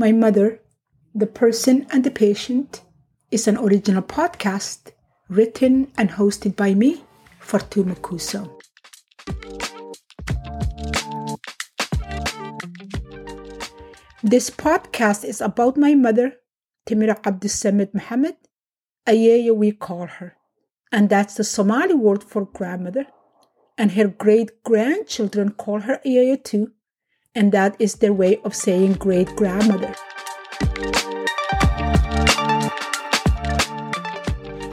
My Mother, The Person and the Patient is an original podcast written and hosted by me, Fortuna Kuso. This podcast is about my mother, Timira Abdussamid Muhammad, Ayeeyo we call her, and that's the Somali word for grandmother, and her great grandchildren call her Ayeeyo too, and that is their way of saying great grandmother.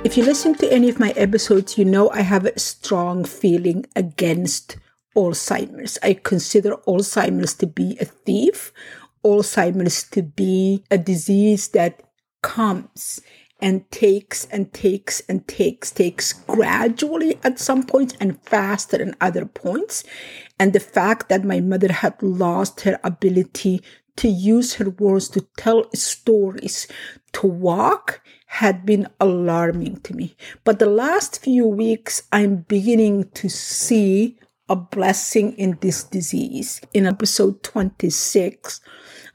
If you listen to any of my episodes, you know I have a strong feeling against Alzheimer's. I consider Alzheimer's to be a thief Alzheimer's to be a disease that comes and takes and takes and takes, takes gradually at some points and faster at other points. And the fact that my mother had lost her ability to use her words to tell stories, to walk, had been alarming to me. But the last few weeks, I'm beginning to see a blessing in this disease. In episode 26,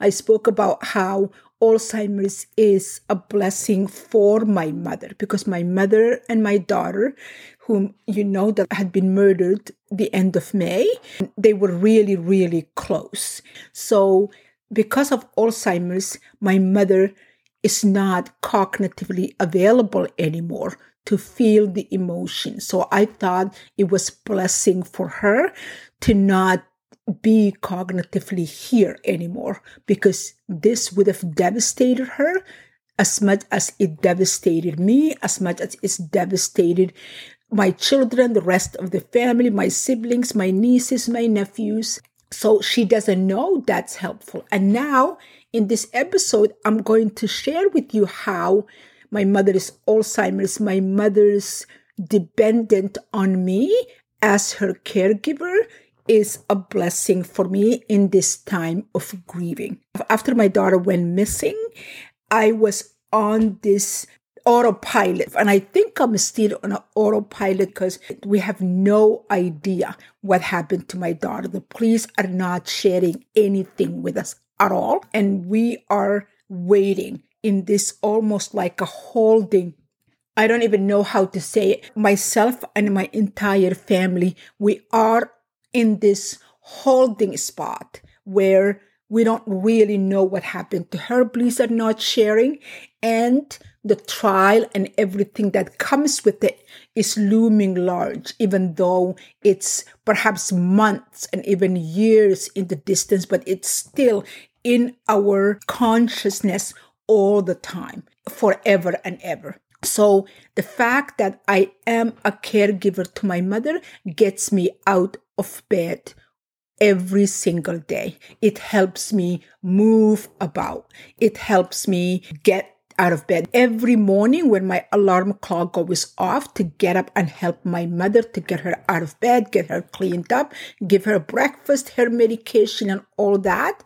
I spoke about how Alzheimer's is a blessing for my mother because my mother and my daughter, whom you know that had been murdered the end of May, they were really, really close. So because of Alzheimer's, my mother is not cognitively available anymore to feel the emotion. So I thought it was blessing for her to not be cognitively here anymore because this would have devastated her as much as it devastated me, as much as it's devastated my children, the rest of the family, my siblings, my nieces, my nephews. So she doesn't know that's helpful. And now in this episode, I'm going to share with you how my mother is Alzheimer's, my mother's dependent on me as her caregiver is a blessing for me in this time of grieving. After my daughter went missing, I was on this autopilot. And I think I'm still on autopilot because we have no idea what happened to my daughter. The police are not sharing anything with us at all. And we are waiting in this almost like a holding I don't even know how to say it. Myself and my entire family, we are in this holding spot where we don't really know what happened to her. Police are not sharing. And the trial and everything that comes with it is looming large, even though it's perhaps months and even years in the distance, but it's still in our consciousness all the time, forever and ever. So the fact that I am a caregiver to my mother gets me out of bed every single day. It helps me move about. It helps me get out of bed every morning when my alarm clock goes off to get up and help my mother to get her out of bed, get her cleaned up, give her breakfast, her medication and all that.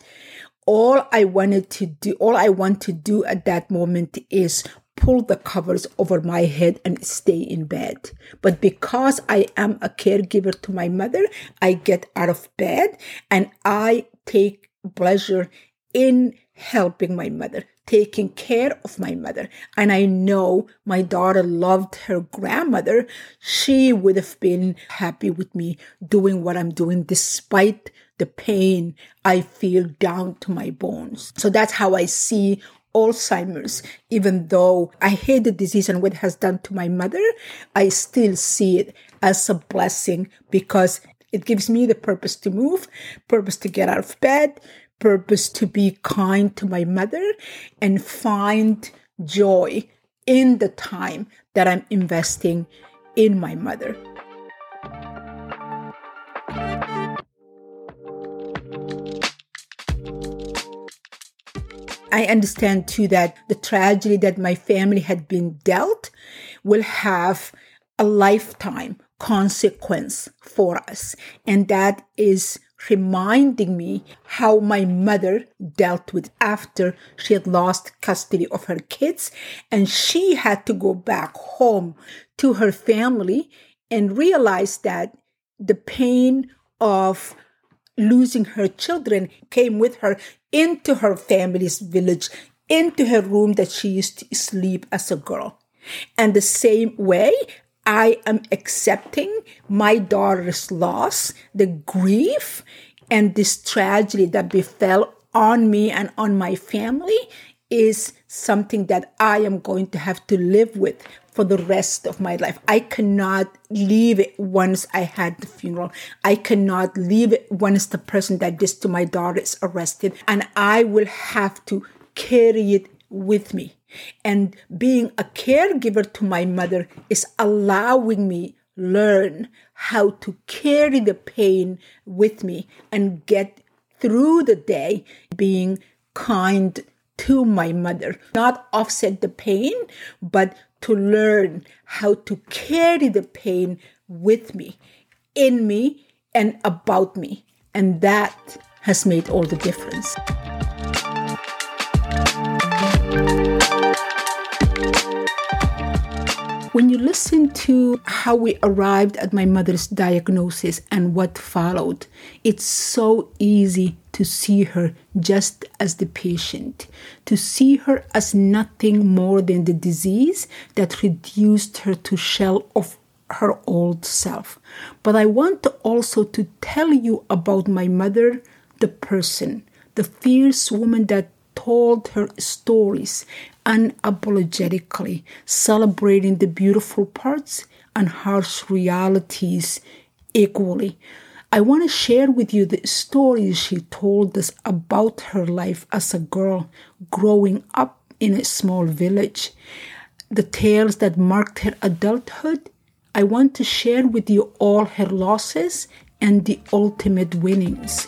All I wanted to do, all I want to do at that moment is pull the covers over my head and stay in bed. But because I am a caregiver to my mother, I get out of bed and I take pleasure in helping my mother, taking care of my mother. And I know my daughter loved her grandmother. She would have been happy with me doing what I'm doing despite the pain I feel down to my bones. So that's how I see Alzheimer's, even though I hate the disease and what it has done to my mother, I still see it as a blessing because it gives me the purpose to move, purpose to get out of bed, purpose to be kind to my mother and find joy in the time that I'm investing in my mother. I understand too that the tragedy that my family had been dealt will have a lifetime consequence for us. And that is reminding me how my mother dealt with after she had lost custody of her kids and she had to go back home to her family and realize that the pain of losing her children, came with her into her family's village, into her room that she used to sleep as a girl. And the same way, I am accepting my daughter's loss, the grief, and this tragedy that befell on me and on my family is something that I am going to have to live with for the rest of my life. I cannot leave it once I had the funeral. I cannot leave it once the person that did to my daughter is arrested. And I will have to carry it with me. And being a caregiver to my mother is allowing me learn how to carry the pain with me and get through the day being kind to my mother, not offset the pain, but to learn how to carry the pain with me, in me, and about me. And that has made all the difference. When you listen to how we arrived at my mother's diagnosis and what followed, it's so easy to see her just as the patient, to see her as nothing more than the disease that reduced her to shell of her old self. But I want also to tell you about my mother, the person, the fierce woman that told her stories unapologetically, celebrating the beautiful parts and harsh realities equally. I want to share with you the stories she told us about her life as a girl growing up in a small village, the tales that marked her adulthood. I want to share with you all her losses and the ultimate winnings.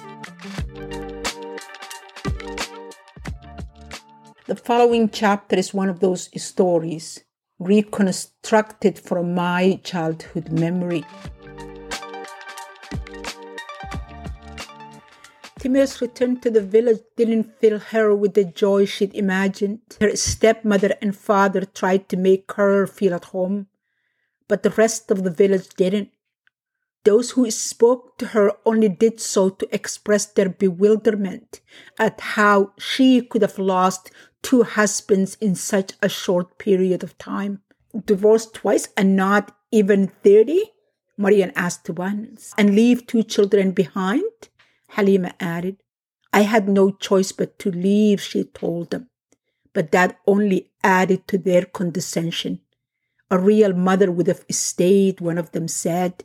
The following chapter is one of those stories reconstructed from my childhood memory. Timira's return to the village didn't fill her with the joy she'd imagined. Her stepmother and father tried to make her feel at home, but the rest of the village didn't. Those who spoke to her only did so to express their bewilderment at how she could have lost two husbands in such a short period of time. Divorced twice and not even 30? Marian asked once. And leave two children behind? Halima added. I had no choice but to leave, she told them. But that only added to their condescension. A real mother would have stayed, one of them said.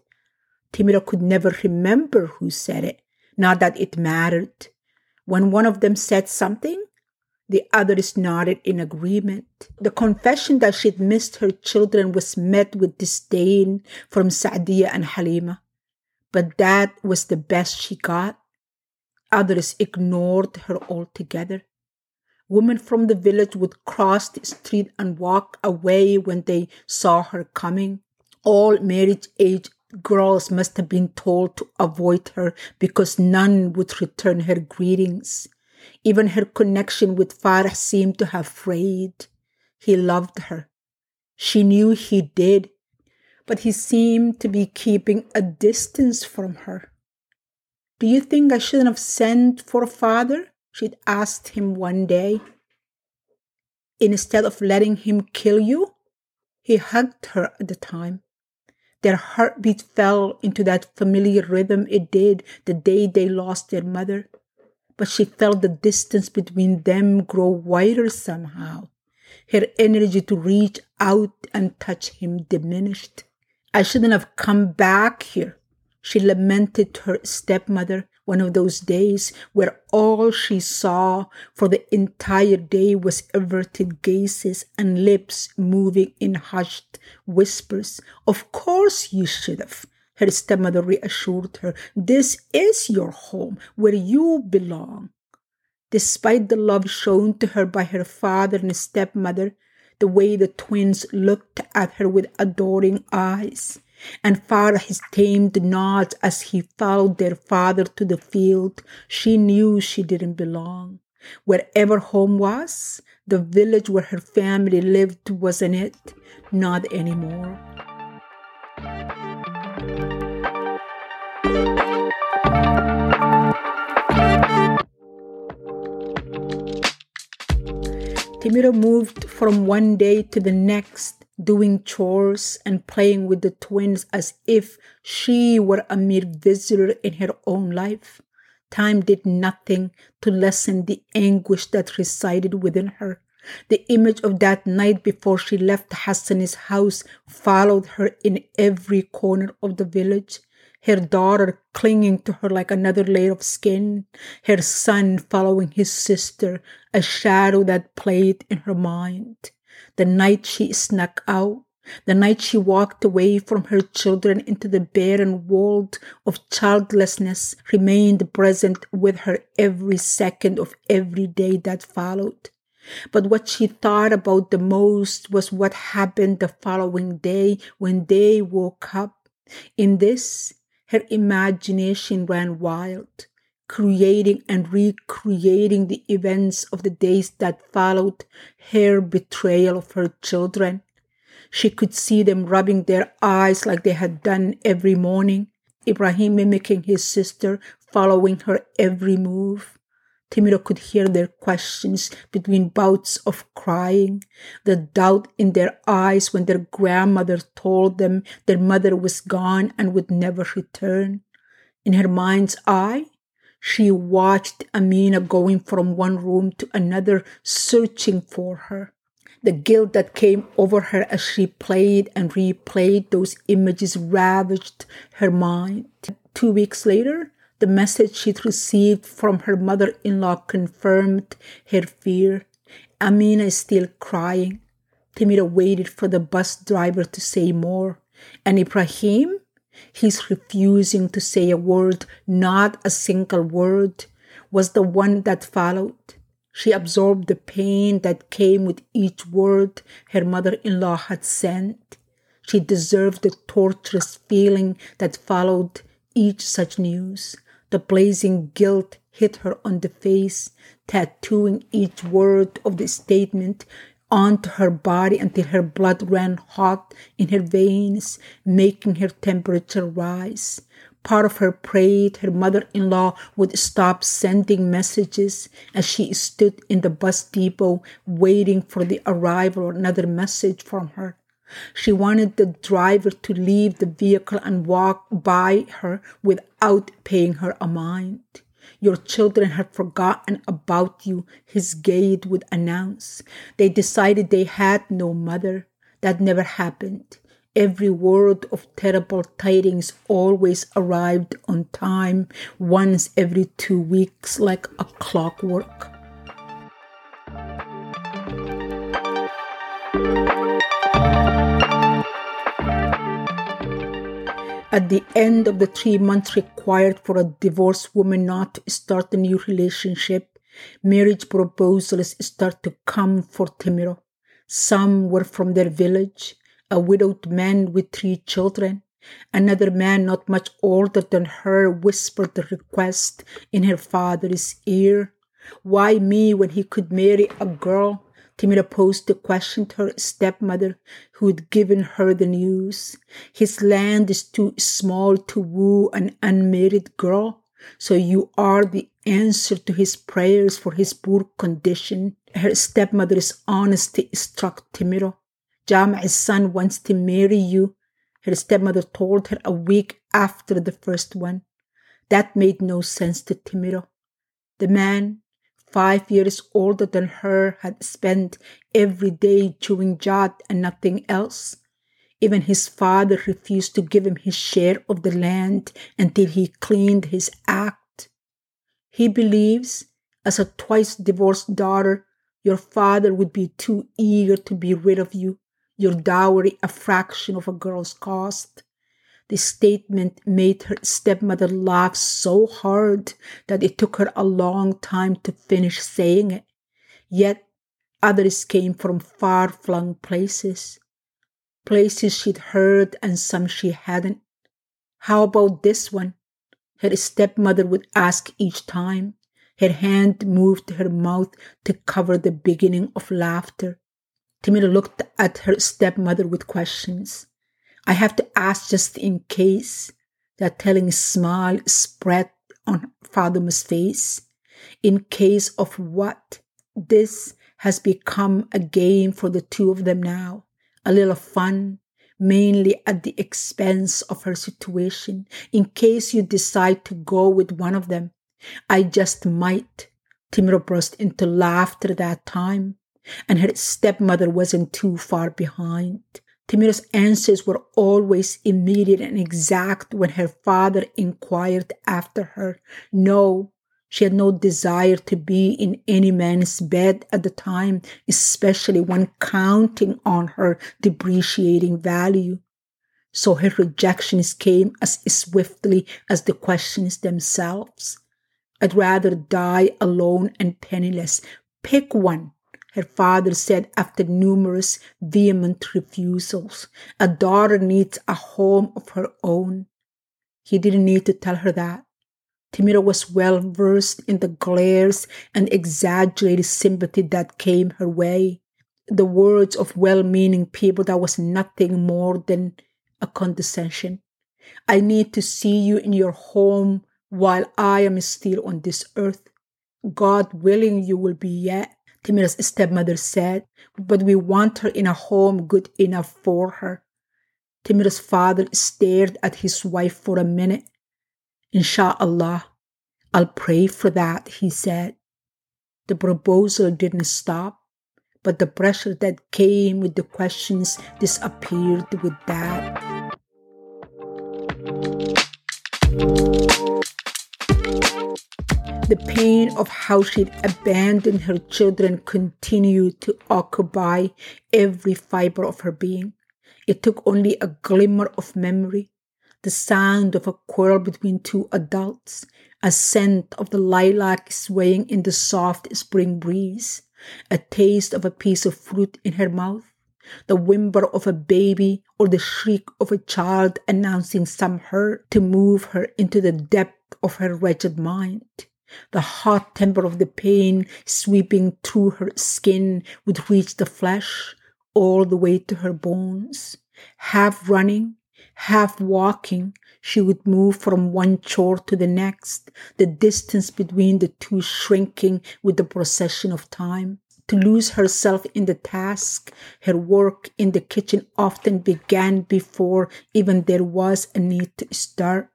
Timira could never remember who said it, not that it mattered. When one of them said something, the others nodded in agreement. The confession that she'd missed her children was met with disdain from Saadia and Halima. But that was the best she got. Others ignored her altogether. Women from the village would cross the street and walk away when they saw her coming. All marriage age girls must have been told to avoid her because none would return her greetings. Even her connection with Farah seemed to have frayed. He loved her. She knew he did, but he seemed to be keeping a distance from her. Do you think I shouldn't have sent for father? She'd asked him one day. Instead of letting him kill you, he hugged her at the time. Their heartbeat fell into that familiar rhythm it did the day they lost their mother but she felt the distance between them grow wider somehow. Her energy to reach out and touch him diminished. I shouldn't have come back here, she lamented to her stepmother one of those days where all she saw for the entire day was averted gazes and lips moving in hushed whispers. Of course you should have. Her stepmother reassured her, This is your home where you belong. Despite the love shown to her by her father and stepmother, the way the twins looked at her with adoring eyes, and Farah's tamed nods as he followed their father to the field, she knew she didn't belong. Wherever home was, the village where her family lived wasn't it, not anymore. Timira moved from one day to the next doing chores and playing with the twins as if she were a mere visitor in her own life. Time did nothing to lessen the anguish that resided within her. The image of that night before she left Hassani's house followed her in every corner of the village her daughter clinging to her like another layer of skin, her son following his sister, a shadow that played in her mind. The night she snuck out, the night she walked away from her children into the barren world of childlessness remained present with her every second of every day that followed. But what she thought about the most was what happened the following day when they woke up. In this, her imagination ran wild, creating and recreating the events of the days that followed her betrayal of her children. She could see them rubbing their eyes like they had done every morning, Ibrahim mimicking his sister, following her every move. Timiro could hear their questions between bouts of crying, the doubt in their eyes when their grandmother told them their mother was gone and would never return. In her mind's eye, she watched Amina going from one room to another, searching for her. The guilt that came over her as she played and replayed those images ravaged her mind. Two weeks later, the message she'd received from her mother in law confirmed her fear. Amina is still crying. Timira waited for the bus driver to say more. And Ibrahim? He's refusing to say a word, not a single word, was the one that followed. She absorbed the pain that came with each word her mother in law had sent. She deserved the torturous feeling that followed each such news. The blazing guilt hit her on the face, tattooing each word of the statement onto her body until her blood ran hot in her veins, making her temperature rise. Part of her prayed her mother in law would stop sending messages as she stood in the bus depot waiting for the arrival of another message from her. She wanted the driver to leave the vehicle and walk by her without paying her a mind. Your children have forgotten about you, his gate would announce. They decided they had no mother. That never happened. Every word of terrible tidings always arrived on time, once every two weeks, like a clockwork. At the end of the three months required for a divorced woman not to start a new relationship, marriage proposals start to come for Timiro. Some were from their village, a widowed man with three children. Another man not much older than her whispered the request in her father's ear. Why me when he could marry a girl Timira posed the question to her stepmother, who had given her the news. His land is too small to woo an unmarried girl, so you are the answer to his prayers for his poor condition. Her stepmother's honesty struck Timiro. Jama's son wants to marry you, her stepmother told her a week after the first one. That made no sense to Timiro. The man five years older than her, had spent every day chewing jat and nothing else. Even his father refused to give him his share of the land until he cleaned his act. He believes, as a twice divorced daughter, your father would be too eager to be rid of you, your dowry a fraction of a girl's cost. The statement made her stepmother laugh so hard that it took her a long time to finish saying it. Yet others came from far flung places, places she'd heard and some she hadn't. How about this one? Her stepmother would ask each time. Her hand moved her mouth to cover the beginning of laughter. Timira looked at her stepmother with questions. I have to ask just in case that telling smile spread on Fatima's face. In case of what? This has become a game for the two of them now. A little fun, mainly at the expense of her situation, in case you decide to go with one of them. I just might. Timiro burst into laughter that time, and her stepmother wasn't too far behind. Timiro's answers were always immediate and exact when her father inquired after her. No, she had no desire to be in any man's bed at the time, especially when counting on her depreciating value. So her rejections came as swiftly as the questions themselves. I'd rather die alone and penniless. Pick one, her father said after numerous vehement refusals. A daughter needs a home of her own. He didn't need to tell her that. Timiro was well versed in the glares and exaggerated sympathy that came her way. The words of well meaning people that was nothing more than a condescension. I need to see you in your home while I am still on this earth. God willing, you will be yet. Timiro's stepmother said, but we want her in a home good enough for her. Timiro's father stared at his wife for a minute Insha'Allah, I'll pray for that, he said. The proposal didn't stop, but the pressure that came with the questions disappeared with that. The pain of how she'd abandoned her children continued to occupy every fiber of her being. It took only a glimmer of memory the sound of a quarrel between two adults, a scent of the lilac swaying in the soft spring breeze, a taste of a piece of fruit in her mouth, the whimper of a baby or the shriek of a child announcing some hurt to move her into the depth of her wretched mind. The hot temper of the pain sweeping through her skin would reach the flesh all the way to her bones. Half running, Half walking, she would move from one chore to the next, the distance between the two shrinking with the procession of time. To lose herself in the task, her work in the kitchen often began before even there was a need to start.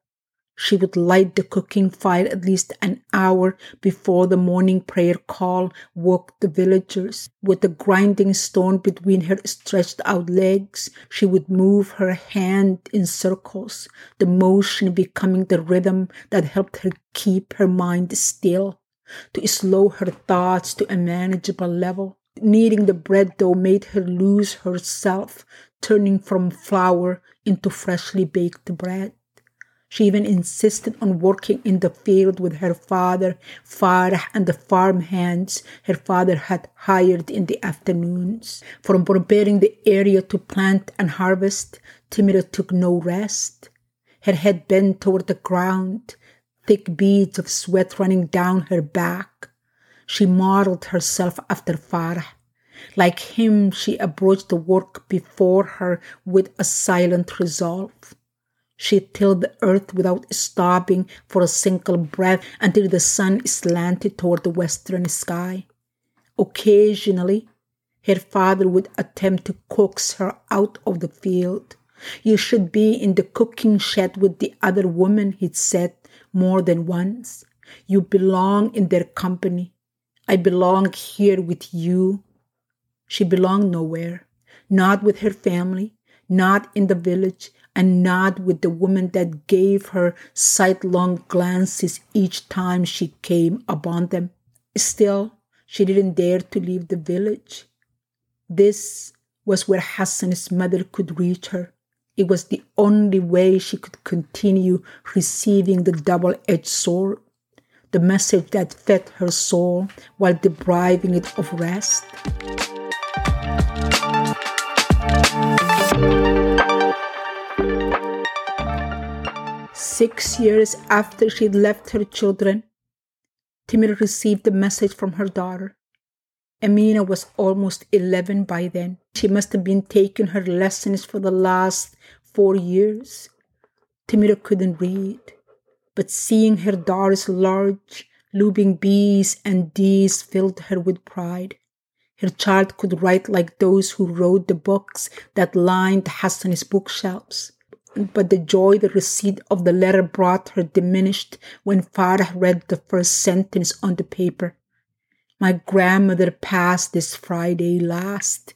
She would light the cooking fire at least an hour before the morning prayer call woke the villagers. With the grinding stone between her stretched out legs, she would move her hand in circles, the motion becoming the rhythm that helped her keep her mind still, to slow her thoughts to a manageable level. Kneading the bread dough made her lose herself, turning from flour into freshly baked bread. She even insisted on working in the field with her father, Farah, and the farm hands her father had hired in the afternoons. From preparing the area to plant and harvest, Timiro took no rest. Her head bent toward the ground, thick beads of sweat running down her back. She modeled herself after Farah. Like him, she approached the work before her with a silent resolve. She tilled the earth without stopping for a single breath until the sun slanted toward the western sky. Occasionally, her father would attempt to coax her out of the field. You should be in the cooking shed with the other women, he'd said more than once. You belong in their company. I belong here with you. She belonged nowhere, not with her family, not in the village, and not with the woman that gave her sidelong glances each time she came upon them. Still, she didn't dare to leave the village. This was where Hassan's mother could reach her. It was the only way she could continue receiving the double edged sword, the message that fed her soul while depriving it of rest. Six years after she'd left her children, Timir received a message from her daughter. Amina was almost 11 by then. She must have been taking her lessons for the last four years. Timira couldn't read, but seeing her daughter's large, looping B's and D's filled her with pride. Her child could write like those who wrote the books that lined Hassan's bookshelves. But the joy the receipt of the letter brought her diminished when Farah read the first sentence on the paper. My grandmother passed this Friday last.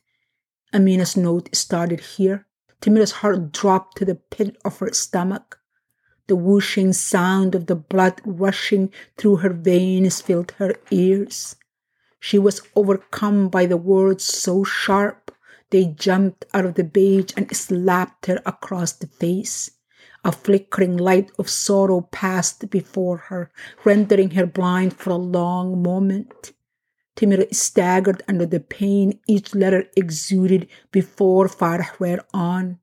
Amina's note started here. Timira's heart dropped to the pit of her stomach. The whooshing sound of the blood rushing through her veins filled her ears. She was overcome by the words so sharp they jumped out of the page and slapped her across the face. A flickering light of sorrow passed before her, rendering her blind for a long moment. Timur staggered under the pain each letter exuded before Farah read on.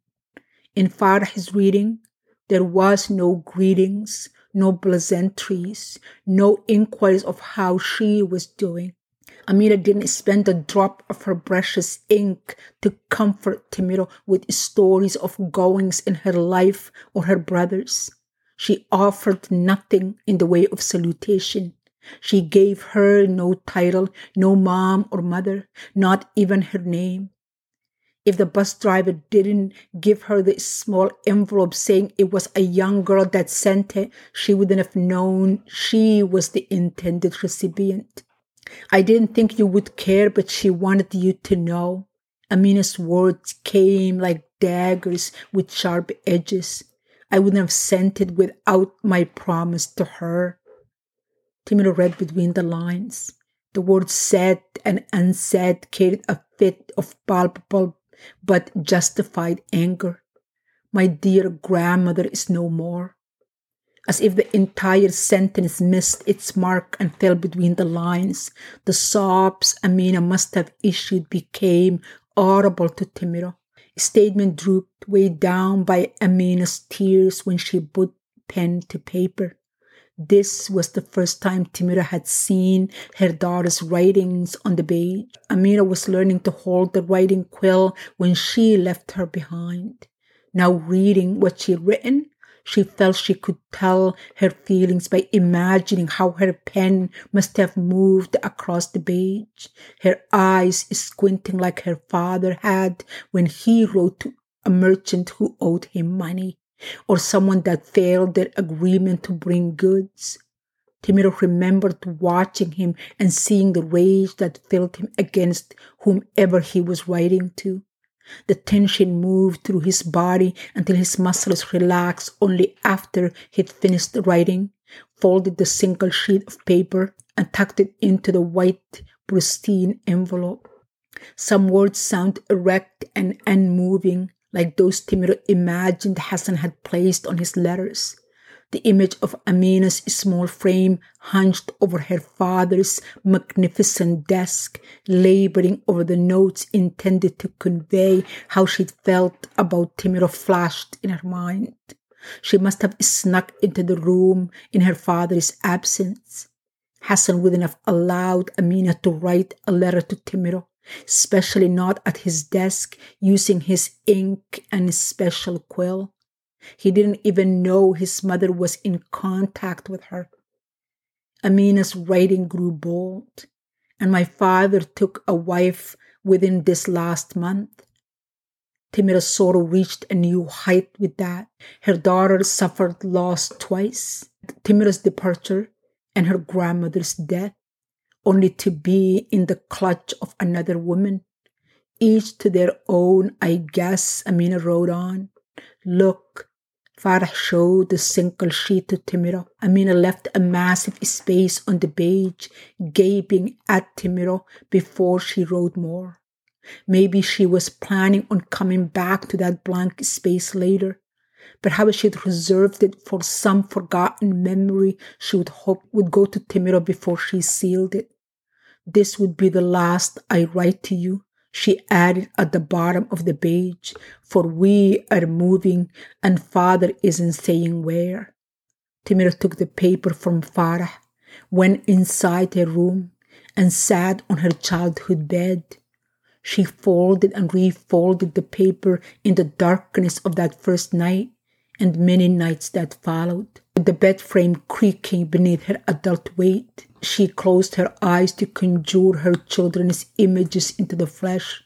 In Farah's reading, there was no greetings, no pleasantries, no inquiries of how she was doing. Amina didn't spend a drop of her precious ink to comfort Timiro with stories of goings in her life or her brother's. She offered nothing in the way of salutation. She gave her no title, no mom or mother, not even her name. If the bus driver didn't give her the small envelope saying it was a young girl that sent it, she wouldn't have known she was the intended recipient. I didn't think you would care, but she wanted you to know. Amina's words came like daggers with sharp edges. I wouldn't have sent it without my promise to her. Timur read between the lines. The words said and unsaid carried a fit of palpable but justified anger. My dear grandmother is no more as if the entire sentence missed its mark and fell between the lines. The sobs Amina must have issued became audible to Timiro. Statement drooped, weighed down by Amina's tears when she put pen to paper. This was the first time Timira had seen her daughter's writings on the page. Amina was learning to hold the writing quill when she left her behind. Now reading what she'd written, she felt she could tell her feelings by imagining how her pen must have moved across the page, her eyes squinting like her father had when he wrote to a merchant who owed him money, or someone that failed their agreement to bring goods. Timiro remembered watching him and seeing the rage that filled him against whomever he was writing to. The tension moved through his body until his muscles relaxed only after he'd finished writing, folded the single sheet of paper, and tucked it into the white, pristine envelope. Some words sound erect and unmoving, like those Timur imagined Hassan had placed on his letters the image of Amina's small frame hunched over her father's magnificent desk, laboring over the notes intended to convey how she felt about Timiro flashed in her mind. She must have snuck into the room in her father's absence. Hassan wouldn't have allowed Amina to write a letter to Timiro, especially not at his desk using his ink and special quill. He didn't even know his mother was in contact with her. Amina's writing grew bold, and my father took a wife within this last month. Timira's sorrow reached a new height with that. Her daughter suffered loss twice Timira's departure and her grandmother's death, only to be in the clutch of another woman. Each to their own, I guess, Amina wrote on. Look, Farah showed the single sheet to Timiro. Amina left a massive space on the page, gaping at Timiro before she wrote more. Maybe she was planning on coming back to that blank space later. Perhaps she'd reserved it for some forgotten memory she would hope would go to Timiro before she sealed it. This would be the last I write to you, she added at the bottom of the page, for we are moving and father isn't saying where. Timur took the paper from Farah, went inside her room, and sat on her childhood bed. She folded and refolded the paper in the darkness of that first night and many nights that followed. The bed frame creaking beneath her adult weight. She closed her eyes to conjure her children's images into the flesh,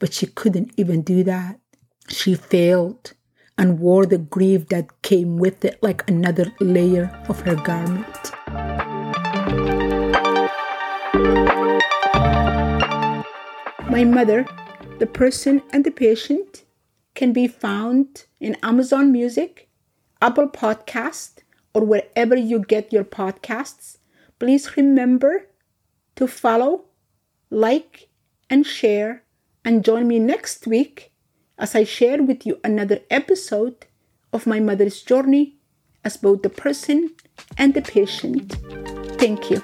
but she couldn't even do that. She failed and wore the grief that came with it like another layer of her garment. My mother, the person and the patient, can be found in Amazon Music, Apple Podcast, or wherever you get your podcasts. Please remember to follow, like, and share, and join me next week as I share with you another episode of my mother's journey as both the person and the patient. Thank you.